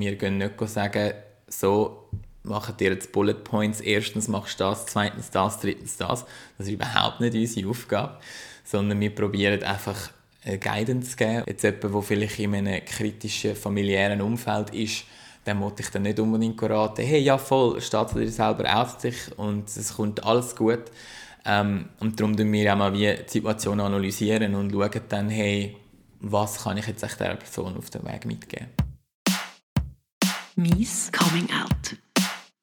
wir gehen nicht sagen, so machen dir jetzt Bullet Points, erstens machst du das, zweitens das, drittens das. Das ist überhaupt nicht unsere Aufgabe, sondern wir probieren einfach Guidance zu geben. Jetzt jemand, der vielleicht in einem kritischen familiären Umfeld ist, dann muss ich dann nicht unbedingt raten, hey, ja voll, steht dir selber aus sich und es kommt alles gut. Ähm, und darum analysieren wir auch mal wie die Situation analysieren und schauen dann, hey, was kann ich jetzt echt der Person auf dem Weg mitgeben. Mies Coming Out.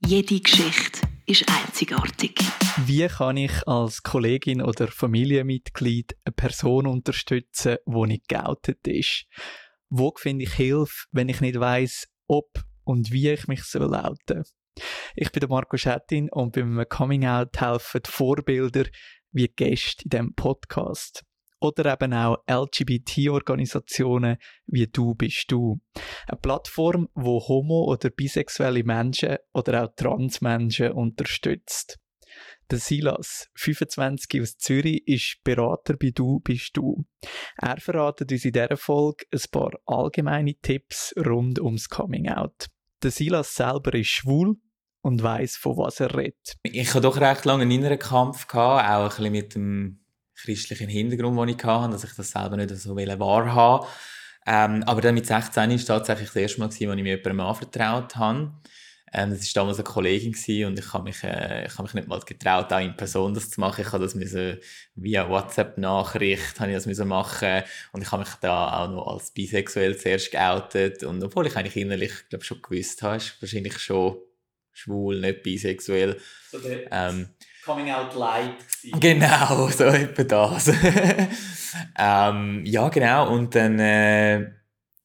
Jede Geschichte ist einzigartig. Wie kann ich als Kollegin oder Familienmitglied eine Person unterstützen, die nicht geoutet ist? Wo finde ich Hilfe, wenn ich nicht weiß, ob und wie ich mich soll outen? Ich bin der Marco Schettin und beim Coming Out helfen Vorbilder wie Gäste in diesem Podcast oder eben auch LGBT-Organisationen wie Du bist du. Eine Plattform, wo homo- oder bisexuelle Menschen oder auch Transmenschen unterstützt. Der Silas, 25 aus Zürich, ist Berater bei Du bist du. Er verratet uns in dieser Folge ein paar allgemeine Tipps rund ums Coming Out. Der Silas selber ist schwul und weiß, von was er redet. Ich hatte doch recht lange einen inneren Kampf, gehabt, auch ein bisschen mit dem christlichen Hintergrund, den ich hatte, dass ich das selber nicht so wahrhaben ähm, Aber dann mit 16 war es tatsächlich das erste Mal, als ich mir jemandem anvertraut habe. Ähm, das war damals eine Kollegin und ich habe mich, äh, ich habe mich nicht mal getraut, auch in Person das zu machen. Ich habe das müssen, via WhatsApp-Nachricht habe ich das müssen machen und ich habe mich da auch noch als bisexuell zuerst geoutet und obwohl ich eigentlich innerlich glaube schon gewusst habe, ist wahrscheinlich schon schwul, nicht bisexuell. So ähm, Coming Out Light. Genau, so etwa das. ähm, ja, genau. Und dann äh,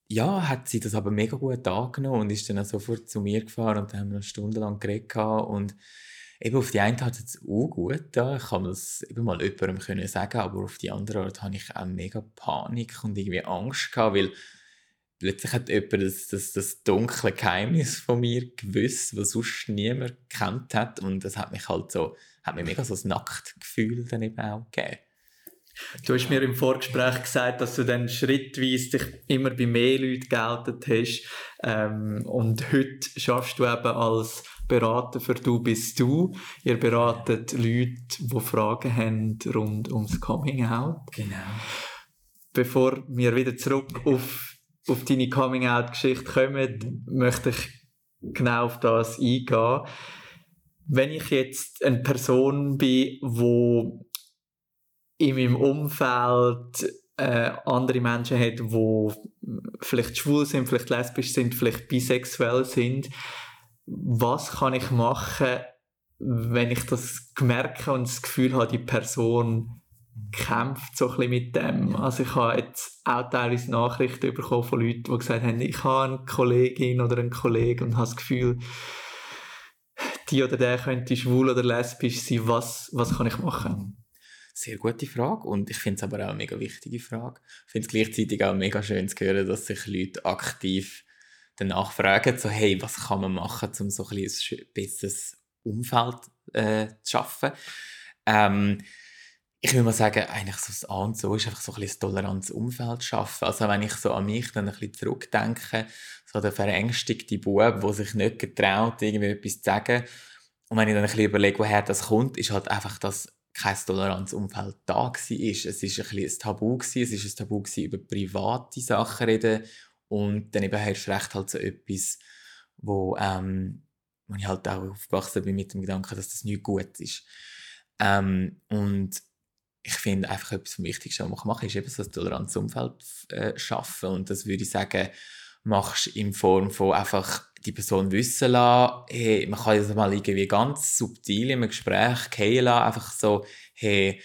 ja, hat sie das aber mega gut angenommen und ist dann auch sofort zu mir gefahren und dann haben wir eine Stunde lang geredet und eben auf die eine hat es auch gut da. Ich kann das eben mal jemandem können sagen, aber auf die andere Art hatte ich auch mega Panik und irgendwie Angst gehabt, weil plötzlich hat jemand das, das, das dunkle Geheimnis von mir gewusst, was sonst niemand kennt hat und das hat mich halt so hat mir mega so ein Nacktgefühl dann eben auch gegeben. Du hast mir im Vorgespräch gesagt, dass du dann schrittweise dich immer bei mehr Leuten geoutet hast. Ähm, und heute schaffst du eben als Berater für «Du bist du». Ihr beratet Leute, die Fragen haben rund ums Coming-out. Genau. Bevor wir wieder zurück auf, auf deine Coming-out-Geschichte kommen, möchte ich genau auf das eingehen wenn ich jetzt eine Person bin, wo in meinem Umfeld äh, andere Menschen hat, wo vielleicht schwul sind, vielleicht lesbisch sind, vielleicht bisexuell sind, was kann ich machen, wenn ich das merke und das Gefühl habe, die Person kämpft so ein bisschen mit dem. Also ich habe jetzt auch teilweise Nachrichten bekommen von Leuten, die gesagt haben, ich habe eine Kollegin oder einen Kollegen und habe das Gefühl, die oder der könnte schwul oder lesbisch sein, was, was kann ich machen? Sehr gute Frage und ich finde es aber auch eine mega wichtige Frage. Ich finde es gleichzeitig auch mega schön zu hören, dass sich Leute aktiv danach fragen, so hey, was kann man machen, um so ein, ein besseres Umfeld äh, zu schaffen. Ähm, ich würde mal sagen, eigentlich so das A und so ist einfach so ein bisschen tolerantes Umfeld schaffen. Also wenn ich so an mich dann ein bisschen zurückdenke, so der verängstigte Bub, der sich nicht getraut, irgendwie etwas zu sagen. Und wenn ich dann ein bisschen überlege, woher das kommt, ist halt einfach, dass kein Toleranzumfeld da war. Es war ein bisschen ein Tabu, gewesen. es war ein Tabu, gewesen, über private Sachen reden und dann eben erst recht halt so etwas, wo, ähm, wo ich halt auch aufgewachsen bin mit dem Gedanken, dass das nicht gut ist. Ähm, und ich finde einfach etwas vom Wichtigsten, was man machen kann, ist eben so ein Toleranzumfeld äh, schaffen. Und das würde ich sagen, machst in Form von einfach die Person wissen lassen, hey, man kann das mal irgendwie ganz subtil im Gespräch gehen lassen, einfach so, hey,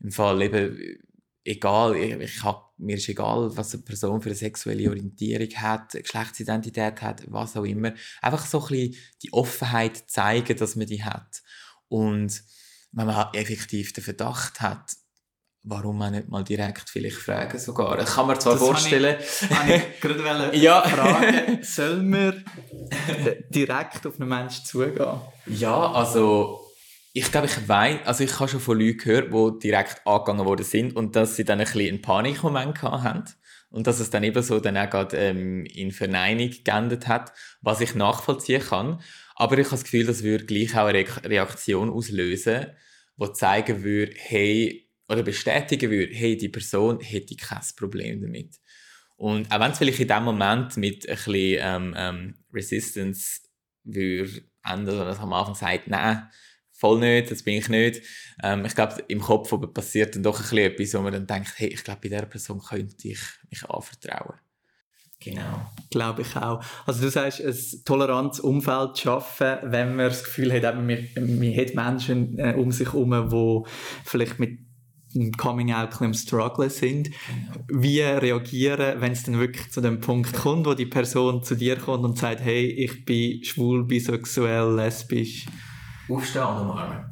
im Fall eben, egal, ich, ich hab, mir ist egal, was eine Person für eine sexuelle Orientierung hat, Geschlechtsidentität hat, was auch immer. Einfach so ein bisschen die Offenheit zeigen, dass man die hat. Und wenn man effektiv den Verdacht hat, warum man nicht mal direkt vielleicht fragen sogar. Das kann man zwar das vorstellen. Habe ich, ich gerade ja. fragen, soll man direkt auf einen Menschen zugehen? Ja, also ich glaube, ich weiß, also ich habe schon von Leuten gehört, die direkt angegangen worden sind und dass sie dann ein bisschen einen Panikmoment hatten. Und dass es dann eben so dann auch gerade ähm, in Verneinung geendet hat, was ich nachvollziehen kann. Aber ich habe das Gefühl, das würde gleich auch eine Reaktion auslösen, die zeigen würde, hey, oder bestätigen würde, hey, die Person hätte kein Problem damit. Und auch wenn es vielleicht in dem Moment mit ein bisschen ähm, ähm, Resistance würde enden, man am Anfang sagt, nein, voll nicht, das bin ich nicht. Ähm, ich glaube, im Kopf passiert dann doch ein bisschen etwas, wo man dann denkt, hey, ich glaube, bei dieser Person könnte ich mich anvertrauen. Genau. Glaube ich auch. Also du sagst, ein tolerantes Umfeld schaffen, wenn man das Gefühl hat, man, man hat Menschen äh, um sich herum, die vielleicht mit Coming Out im Struggle sind. Genau. Wie reagieren, wenn es dann wirklich zu dem Punkt kommt, wo die Person zu dir kommt und sagt, hey, ich bin schwul, bisexuell, lesbisch? Aufstehen und umarmen.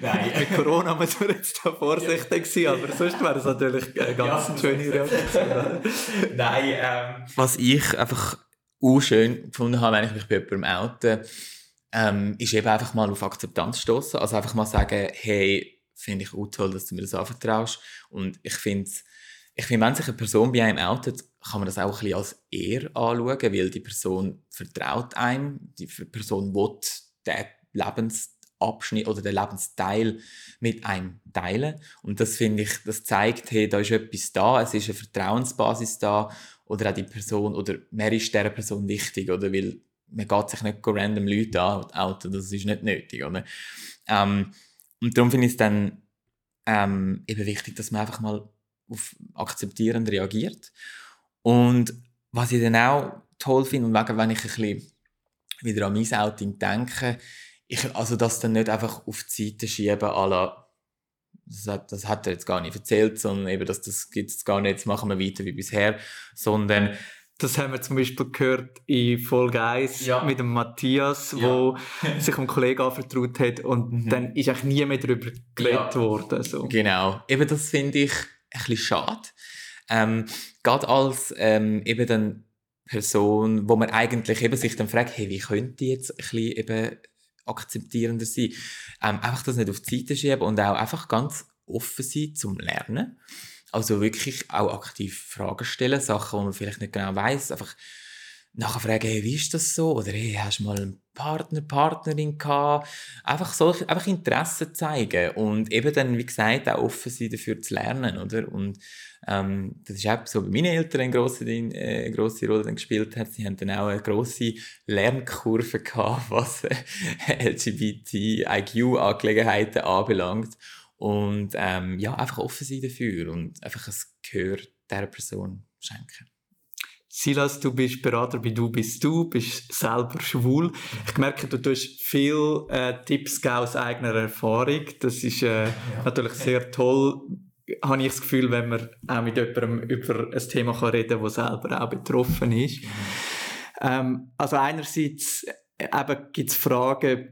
Nein. Mit Corona muss man jetzt da vorsichtig sein, aber sonst wäre es natürlich eine ganz ja, schöne Reaktion. Nein, ähm, was ich einfach auch schön gefunden habe, wenn ich mich bei jemandem oute, ähm, ist eben einfach mal auf Akzeptanz stoßen. Also einfach mal sagen, hey, finde ich auch toll, dass du mir das anvertraust. Und ich finde, ich find, wenn sich eine Person bei einem outet, kann man das auch ein bisschen als Ehr anschauen, weil die Person vertraut einem, die Person will den Lebensabschnitt oder den Lebensteil mit einem teilen. Und das finde ich, das zeigt, hey, da ist etwas da, es ist eine Vertrauensbasis da oder auch die Person oder mehr ist dieser Person wichtig, oder? Weil man geht sich nicht random Leute an, das ist nicht nötig, oder? Ähm, und darum finde ich es dann ähm, eben wichtig, dass man einfach mal auf akzeptierend reagiert und was ich dann auch toll finde, und wegen, wenn ich ein bisschen wieder an mein Outing denke, ich, also das dann nicht einfach auf die Seite schieben, la, das hat, das hat er jetzt gar nicht erzählt, sondern eben, dass das gibt es gar nicht, jetzt machen wir weiter wie bisher, sondern das haben wir zum Beispiel gehört in Folge 1 ja. mit dem Matthias, ja. wo sich einem Kollegen anvertraut hat und mhm. dann ist eigentlich nie mehr darüber geredet ja. worden. So. Genau. Eben das finde ich ein bisschen schade. Ähm, Gerade als ähm, eben dann Person, wo man eigentlich eben sich dann fragt, hey, wie könnte ich jetzt ein bisschen eben akzeptierender sein? Ähm, einfach das nicht auf die Seite schieben und auch einfach ganz offen sein zum Lernen. Also wirklich auch aktiv Fragen stellen, Sachen, wo man vielleicht nicht genau weiß, einfach nachher fragen, hey, wie ist das so? Oder hey, hast du mal einen Partner, Partnerin gehabt? Einfach so, einfach Interesse zeigen und eben dann, wie gesagt, auch offen sein dafür zu lernen, oder? Und ähm, das ist auch so bei meinen Eltern eine grosse, äh, grosse Rolle dann gespielt hat. Sie haben dann auch eine grosse Lernkurve gehabt, was äh, LGBT-IQ-Angelegenheiten anbelangt. Und ähm, ja, einfach offen sein dafür und einfach ein Gehör dieser Person schenken. Silas, du bist Berater bei Du bist du, bist selber schwul. Ich merke, du tust viel äh, Tipps aus eigener Erfahrung. Das ist äh, ja. natürlich sehr toll. Habe ich das Gefühl, wenn man auch mit jemandem über ein Thema kann reden kann, das selber auch betroffen ist. Mhm. Ähm, also einerseits eben gibt es Fragen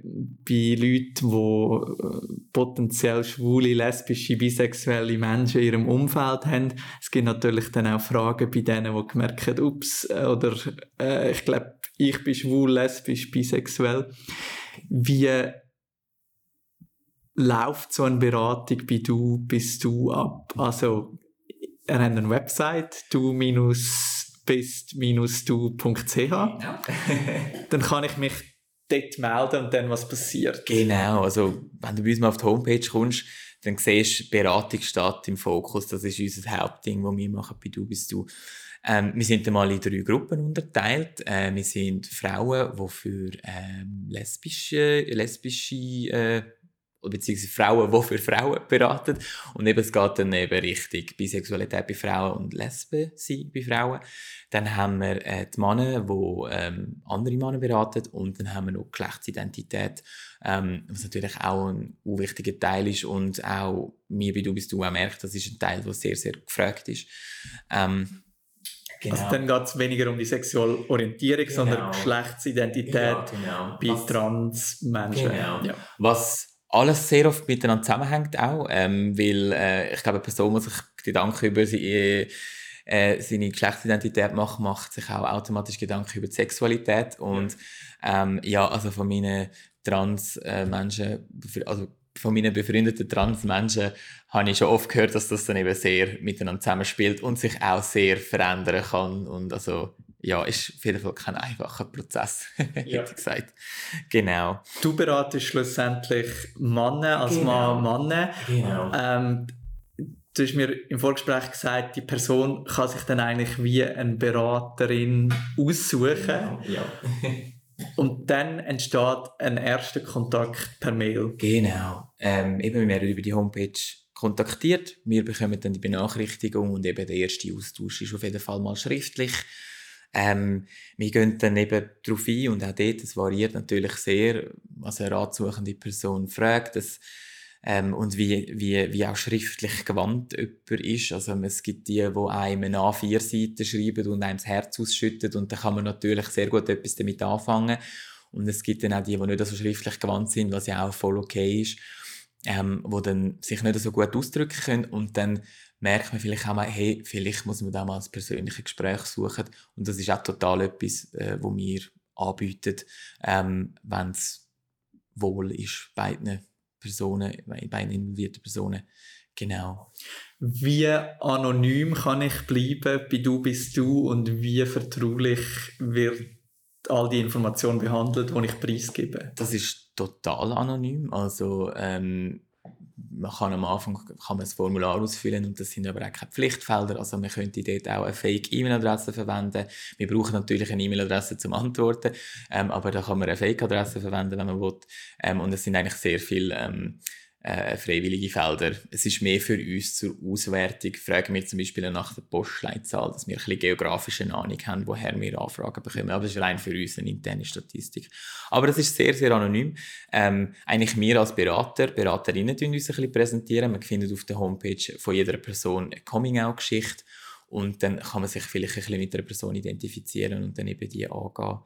bei Leuten, die äh, potenziell schwule, lesbische, bisexuelle Menschen in ihrem Umfeld haben. Es gibt natürlich dann auch Fragen bei denen, die gemerkt haben, ups, äh, oder äh, ich glaube, ich bin schwul, lesbisch, bisexuell. Wie läuft so eine Beratung bei du, bist du ab? Also, er hat eine Website, du minus bist-du.ch. Ja. dann kann ich mich dort melden und dann was passiert. Genau, also wenn du bei uns mal auf die Homepage kommst, dann siehst du Beratung statt im Fokus. Das ist unser Hauptding, das wir machen bei «Du bist du». Ähm, wir sind einmal in drei Gruppen unterteilt. Äh, wir sind Frauen, die für ähm, lesbische, lesbische äh, beziehungsweise Frauen, die für Frauen beraten. Und eben, es geht dann eben richtig Bisexualität bei Frauen und Lesben sein bei Frauen. Dann haben wir äh, die Männer, die ähm, andere Männer beraten. Und dann haben wir noch Geschlechtsidentität, ähm, was natürlich auch ein wichtiger Teil ist und auch mir bei «Du bist du» auch merkt, das ist ein Teil, der sehr, sehr gefragt ist. Ähm, Genau. Also dann geht es weniger um die Sexualorientierung, genau. sondern Geschlechtsidentität ja, genau. bei Transmenschen. Genau. Ja. Was alles sehr oft miteinander zusammenhängt auch, ähm, weil äh, ich glaube, eine Person, die sich Gedanken über sie, äh, seine Geschlechtsidentität macht, macht sich auch automatisch Gedanken über die Sexualität und ähm, ja, also von meinen Trans-Menschen, äh, also von meinen befreundeten Transmenschen habe ich schon oft gehört, dass das dann eben sehr miteinander zusammenspielt und sich auch sehr verändern kann. Und also, ja, ist auf jeden Fall kein einfacher Prozess, ja. hätte ich gesagt. Genau. Du beratest schlussendlich Männer als genau. Mann Männer. Genau. Ähm, du hast mir im Vorgespräch gesagt, die Person kann sich dann eigentlich wie eine Beraterin aussuchen. Genau. Ja. Und dann entsteht ein erster Kontakt per Mail. Genau. Ähm, eben, wir werden über die Homepage kontaktiert. Wir bekommen dann die Benachrichtigung und eben der erste Austausch ist auf jeden Fall mal schriftlich. Ähm, wir gehen dann eben darauf ein und auch dort, es variiert natürlich sehr, was eine ratsuchende Person fragt. Das ähm, und wie, wie, wie auch schriftlich gewandt jemand ist. Also es gibt die, die einem eine A4-Seite schreiben und einem das Herz ausschütten und dann kann man natürlich sehr gut etwas damit anfangen. Und es gibt dann auch die, die nicht so schriftlich gewandt sind, was ja auch voll okay ist, ähm, die dann sich nicht so gut ausdrücken können und dann merkt man vielleicht auch mal, hey, vielleicht muss man da mal ein persönliches Gespräch suchen und das ist auch total etwas, äh, wo wir anbieten, ähm, wenn es wohl ist, beiden Personen, bei involvierten Personen. Genau. Wie anonym kann ich bleiben, bei du bist du und wie vertraulich wird all die Informationen behandelt, die ich preisgebe? Das ist total anonym. Also ähm, man kann am Anfang kann man das Formular ausfüllen und das sind aber auch keine Pflichtfelder. Also man könnte dort auch eine Fake-E-Mail-Adresse verwenden. Wir brauchen natürlich eine E-Mail-Adresse zum Antworten, ähm, aber da kann man eine Fake-Adresse verwenden, wenn man will. Ähm, und es sind eigentlich sehr viele ähm, äh, freiwillige Felder. Es ist mehr für uns zur Auswertung. Fragen wir zum Beispiel nach der Postleitzahl, dass wir ein geografische Ahnung haben, woher wir Anfragen bekommen. Aber das ist rein für uns eine interne Statistik. Aber das ist sehr, sehr anonym. Ähm, eigentlich wir als Berater, Beraterinnen uns ein präsentieren. Man findet auf der Homepage von jeder Person eine Coming-out-Geschichte und dann kann man sich vielleicht ein bisschen mit einer Person identifizieren und dann eben die angehen.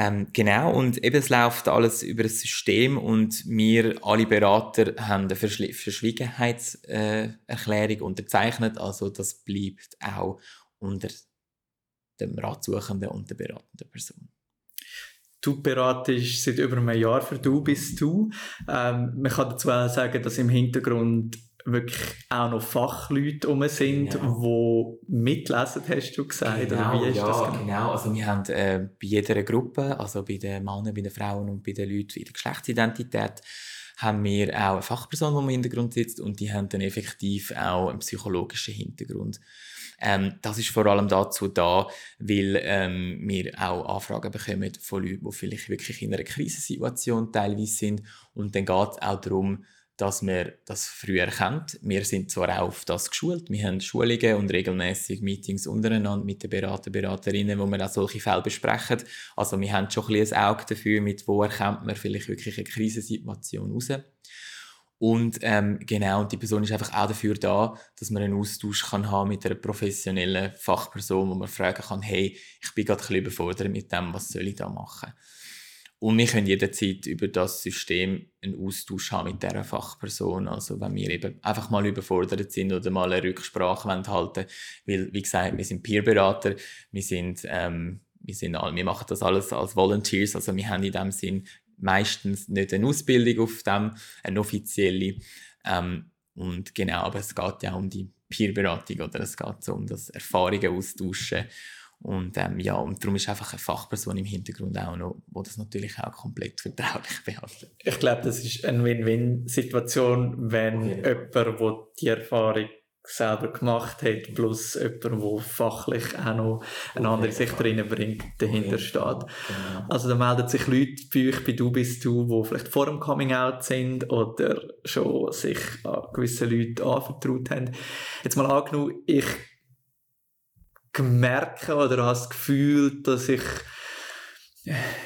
Ähm, genau, und eben es läuft alles über ein System und wir, alle Berater, haben eine Verschli Verschwiegenheitserklärung unterzeichnet, also das bleibt auch unter dem Ratsuchenden und der beratenden Person. Du beratest seit über einem Jahr für Du bist du. Ähm, man kann dazu auch sagen, dass im Hintergrund wirklich auch noch Fachleute rum sind, genau. die mitlesen, hast du gesagt? Genau, wie ist ja, das genau? genau. Also wir haben äh, bei jeder Gruppe, also bei den Männern, bei den Frauen und bei den Leuten in der Geschlechtsidentität, haben wir auch eine Fachperson, die im Hintergrund sitzt und die haben dann effektiv auch einen psychologischen Hintergrund. Ähm, das ist vor allem dazu da, weil ähm, wir auch Anfragen bekommen von Leuten, die vielleicht wirklich in einer Krisensituation teilweise sind und dann geht es auch darum, dass man das früh erkennt. Wir sind zwar auch auf das geschult, wir haben Schulungen und regelmäßig Meetings untereinander mit den Berater, Beraterinnen, wo wir auch solche Fälle besprechen. Also wir haben schon ein, bisschen ein Auge dafür, mit wo erkennt man vielleicht wirklich eine Krisensituation raus. Und ähm, genau, und die Person ist einfach auch dafür da, dass man einen Austausch kann haben mit einer professionellen Fachperson, wo man fragen kann, hey, ich bin gerade ein bisschen überfordert mit dem, was soll ich da machen? Und wir können jederzeit über das System einen Austausch haben mit dieser Fachperson. Also wenn wir eben einfach mal überfordert sind oder mal eine Rücksprache halten. Weil, wie gesagt, wir sind Peerberater, wir, sind, ähm, wir, sind, wir machen das alles als Volunteers. Also wir haben in dem Sinn meistens nicht eine Ausbildung auf dem, eine offizielle. Ähm, und genau, aber es geht ja um die Peerberatung oder es geht so um das Erfahrungen austauschen und ähm, ja, und darum ist einfach eine Fachperson im Hintergrund auch noch, wo das natürlich auch komplett vertraulich behandelt. Ich glaube, das ist eine Win-Win-Situation, wenn okay. jemand, der die Erfahrung selber gemacht hat, plus jemand, der fachlich auch noch eine andere Sicht reinbringt, dahinter okay. steht. Genau. Also da melden sich Leute bei euch, bei «Du bist du», die vielleicht vor dem Coming-out sind oder schon sich an gewisse Leute anvertraut haben. Jetzt mal angenommen, ich gemerkt oder hast das Gefühl, dass ich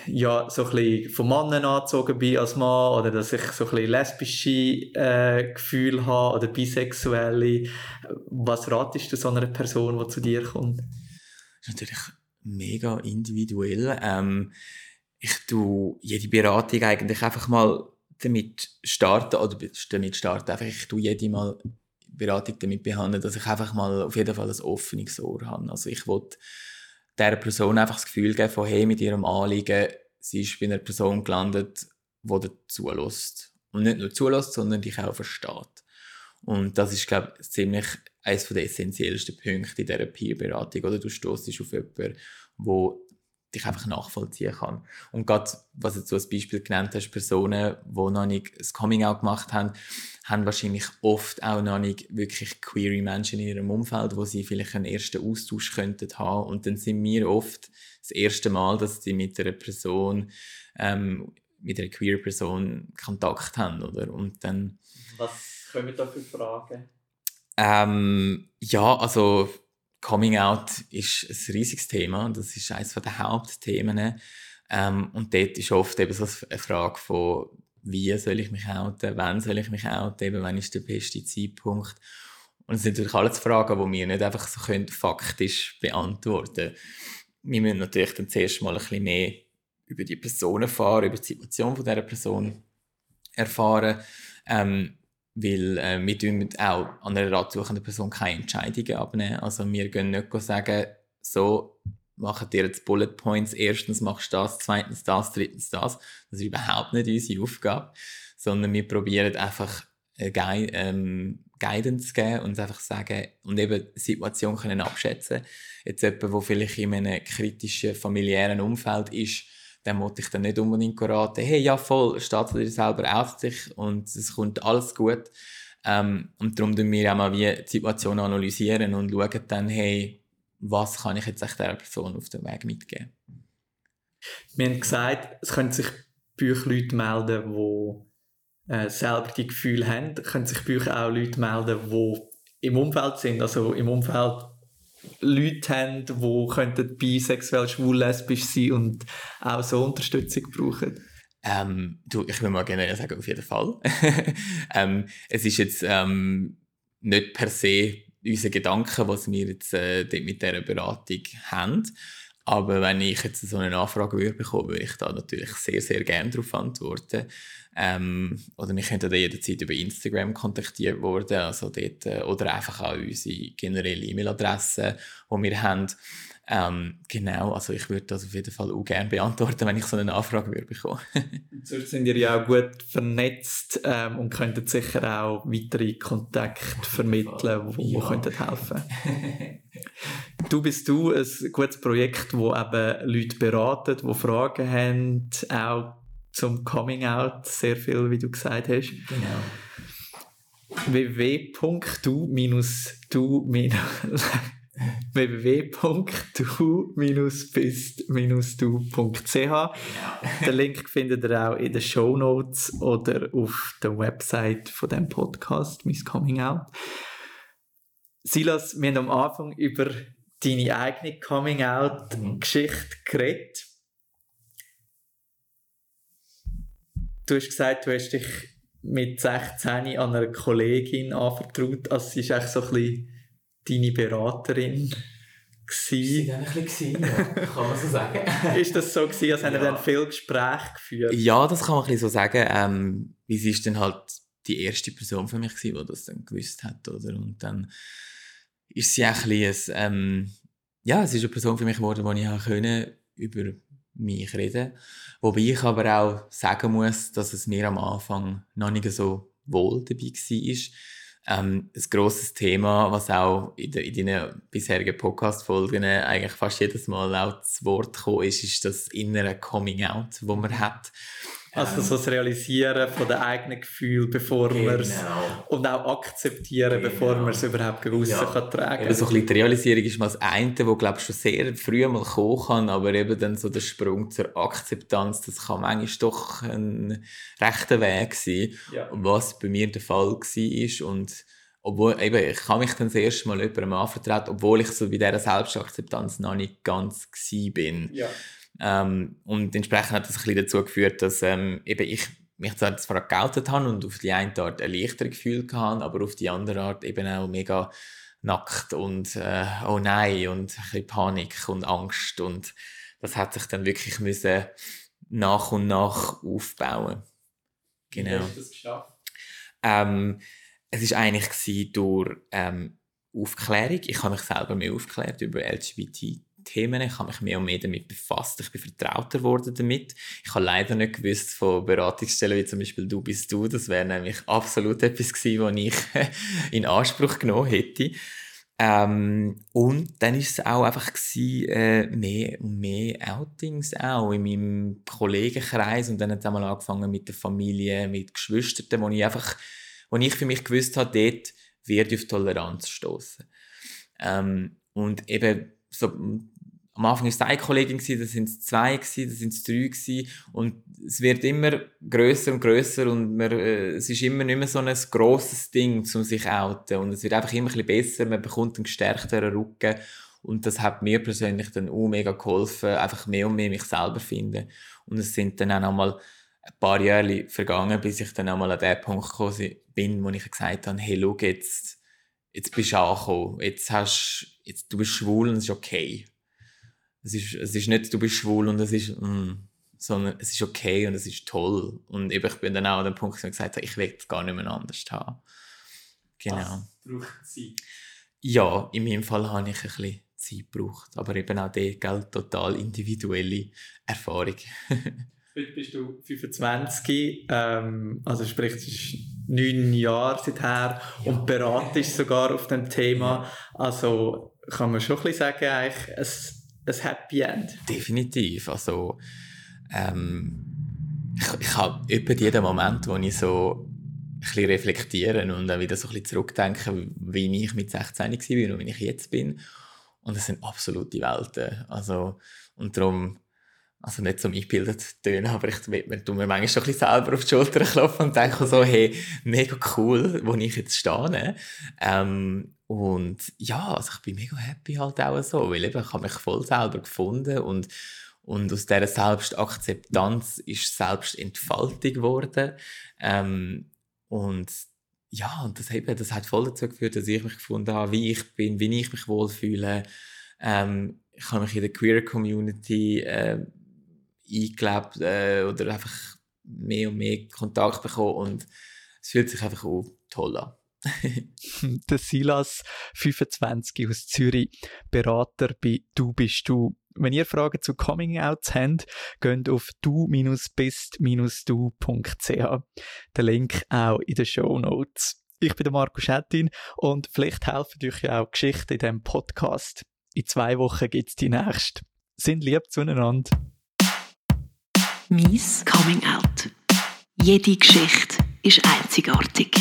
ja, so von Männern angezogen bin als Mann oder dass ich so ein lesbische äh, Gefühle habe oder bisexuelle. Was ratest du so einer Person, die zu dir kommt? Das ist natürlich mega individuell. Ähm, ich tue jede Beratung eigentlich einfach mal damit starten, oder damit starten, ich tue jede mal Beratung damit behandeln, dass ich einfach mal auf jeden Fall ein offenes Ohr habe. Also ich wollte dieser Person einfach das Gefühl geben von, hey, mit ihrem Anliegen, sie ist bei einer Person gelandet, die dazu lässt. und nicht nur zulässt, sondern dich auch versteht. Und das ist, glaube ich, ziemlich eines der essentiellsten Punkte in dieser Peer-Beratung. Oder du stoßt auf jemanden, der dich einfach nachvollziehen kann. Und gerade, was du als Beispiel genannt hast, Personen, die noch nicht das Coming-out gemacht haben, haben wahrscheinlich oft auch noch nicht wirklich queere Menschen in ihrem Umfeld, wo sie vielleicht einen ersten Austausch könnten haben. Und dann sind wir oft das erste Mal, dass sie mit einer Person, ähm, mit einer queer Person Kontakt haben, oder? Und dann... Was kommen da für Fragen? Ähm, ja, also Coming Out ist ein riesiges Thema. Das ist eines der Hauptthemen. Ähm, und dort ist oft eben so eine Frage von, wie soll ich mich outen, wann soll ich mich outen, eben, wann ist der beste Zeitpunkt. Und es sind natürlich alles Fragen, die wir nicht einfach so können, faktisch beantworten können. Wir müssen natürlich dann zuerst mal ein bisschen mehr über die Person erfahren, über die Situation von dieser Person erfahren. Ähm, weil äh, wir tun auch an einer ratsuchenden Person keine Entscheidungen abnehmen. Also wir gehen nicht sagen, so machen dir jetzt Bullet Points, erstens machst du das, zweitens das, drittens das. Das ist überhaupt nicht unsere Aufgabe, sondern wir probieren einfach Gui ähm, Guidance zu geben und einfach sagen und eben die Situation können abschätzen. Jetzt jemand, der vielleicht in einem kritischen familiären Umfeld ist, dann wollte ich dann nicht unbedingt raten, hey, ja voll, steht dir selber auf dich und es kommt alles gut. Ähm, und darum tun wir auch mal wie die Situation analysieren und schauen dann, hey, was kann ich jetzt echt dieser Person auf dem Weg mitgeben. Wir haben gesagt, es können sich bei euch Leute melden, die äh, selber die Gefühle haben. Es können sich euch auch Leute melden, die im Umfeld sind, also im Umfeld Leute haben, die könnten bisexuell, schwul, lesbisch sein und auch so Unterstützung brauchen? Ähm, du, ich will mal generell sagen, auf jeden Fall. ähm, es ist jetzt ähm, nicht per se unser Gedanke, was wir jetzt äh, mit dieser Beratung haben. Aber wenn ich jetzt so eine Anfrage würde bekommen, würde ich da natürlich sehr, sehr gerne darauf antworten. Ähm, oder wir könnten da jederzeit über Instagram kontaktiert worden, also dort, äh, oder einfach auch unsere generelle E-Mail-Adresse, die wir haben. Ähm, genau, also ich würde das auf jeden Fall auch gerne beantworten, wenn ich so eine Anfrage würde bekommen. Sonst sind ihr ja auch gut vernetzt ähm, und könnten sicher auch weitere Kontakte vermitteln, die ja. könnten helfen Du bist du ein gutes Projekt, wo eben Leute beraten, die Fragen haben, auch zum Coming Out, sehr viel, wie du gesagt hast. Genau www.du-du- www.du-bist-du.ch. Den Link findet ihr auch in den Show Notes oder auf der Website von dem Podcast, Miss Coming Out. Silas, wir haben am Anfang über deine eigene Coming Out-Geschichte geredet. Du hast gesagt, du hast dich mit 16 an einer Kollegin anvertraut. Also sie ist echt so ein bisschen deine Beraterin Sie war ein bisschen, ja, kann man so sagen. ist das so gewesen, als ja. haben wir dann viel Gespräche geführt? Ja, das kann man ein bisschen so sagen. Ähm, sie ist dann halt die erste Person für mich gewesen, die das dann gewusst hat, oder? Und dann ist sie auch ein bisschen, ähm, ja, es ist eine Person für mich geworden, die ich auch können über mich reden Wobei ich aber auch sagen muss, dass es mir am Anfang noch nicht so wohl dabei war ähm, ein grosses Thema, was auch in, de, in deinen bisherigen Podcast-Folgen eigentlich fast jedes Mal auch zu Wort gekommen ist, ist das innere Coming-out, das man hat. Also so das Realisieren von den eigenen Gefühlen, bevor genau. man es und auch akzeptieren, genau. bevor man es überhaupt gewusst ja. kann tragen. Eben so ein bisschen die Realisierung ist mal das eine, wo glaube ich schon sehr früh mal kommen kann, aber eben dann so der Sprung zur Akzeptanz, das kann manchmal doch ein rechter Weg sein, ja. was bei mir der Fall war und obwohl, eben, ich kann mich dann das erste Mal jemandem anvertrauen, obwohl ich so bei dieser Selbstakzeptanz noch nicht ganz war. bin. Ja. Ähm, und entsprechend hat das ein bisschen dazu geführt, dass ähm, eben ich mich zwar geoutet habe und auf die eine Art ein leichteres Gefühl hatte, aber auf die andere Art eben auch mega nackt und äh, oh nein und ein bisschen Panik und Angst und das hat sich dann wirklich müssen nach und nach aufbauen. Genau. Wie hast du das geschafft? Ähm, es war eigentlich durch ähm, Aufklärung. Ich habe mich selber mehr aufgeklärt über LGBT Themen. Ich habe mich mehr und mehr damit befasst. Ich bin vertrauter geworden damit. Ich habe leider nicht gewusst von Beratungsstellen wie zum Beispiel «Du bist du». Das wäre nämlich absolut etwas gewesen, was ich in Anspruch genommen hätte. Ähm, und dann ist es auch einfach gewesen, äh, mehr und mehr Outings auch in meinem Kollegenkreis und dann hat es auch mal angefangen mit der Familie, mit Geschwistern, wo ich einfach, wo ich für mich gewusst habe, dort ich auf Toleranz stoßen. Ähm, und eben so am Anfang war es eine Kollegin, dann sind es zwei, dann sind es drei gewesen. und es wird immer größer und größer und man, äh, es ist immer nicht mehr so ein grosses Ding, um sich outen. Und es wird einfach immer ein bisschen besser, man bekommt einen gestärkteren Rücken. Und das hat mir persönlich dann auch mega geholfen, einfach mehr und mehr mich selber finden. Und es sind dann auch noch mal ein paar Jahre vergangen, bis ich dann auch mal an den Punkt gekommen bin, wo ich gesagt habe, hey, schau, jetzt, jetzt bist du angekommen, jetzt hast, jetzt, du bist schwul und es ist okay es ist, es ist nicht, du bist schwul und es ist, mm, sondern es ist okay und es ist toll. Und eben, ich bin dann auch an dem Punkt, wo ich gesagt habe, ich will es gar nicht mehr anders haben. Genau. Was braucht Zeit? Ja, in meinem Fall habe ich ein bisschen Zeit gebraucht. Aber eben auch der gilt total individuelle Erfahrung. Heute bist du 25, ähm, also sprich, es ist neun Jahre seither ja. und beratest sogar auf dem Thema. Also kann man schon ein bisschen sagen, eigentlich, es ein Happy End. Definitiv. Also, ähm, ich, ich habe über jeden Moment, wo ich so ein bisschen reflektiere und dann wieder so ein bisschen zurückdenke, wie ich mit 16 war und wie ich jetzt bin. Und das sind absolute Welten. Also, und darum, also nicht so eingebildet tönen, aber ich tue mir manchmal schon ein bisschen selber auf die Schulter klopfen und denke so, hey, mega cool, wo ich jetzt stehe. Ähm, und ja, also ich bin mega happy halt auch so, weil eben, ich habe mich voll selber gefunden und, und aus dieser Selbstakzeptanz ist Selbstentfaltung geworden. Ähm, und ja, und das, eben, das hat voll dazu geführt, dass ich mich gefunden habe, wie ich bin, wie ich mich wohlfühle. Ähm, ich habe mich in der Queer Community äh, eingelebt äh, oder einfach mehr und mehr Kontakt bekommen und es fühlt sich einfach auch toll an. der Silas, 25 aus Zürich, Berater bei Du bist du. Wenn ihr Fragen zu Coming Outs habt, geht auf du-bist-du.ch. Der Link auch in den Show Notes. Ich bin der Marco Schettin und vielleicht helfen euch ja auch Geschichten in diesem Podcast. In zwei Wochen gibt es die nächste. Sind lieb zueinander. Mies Coming Out. Jede Geschichte ist einzigartig.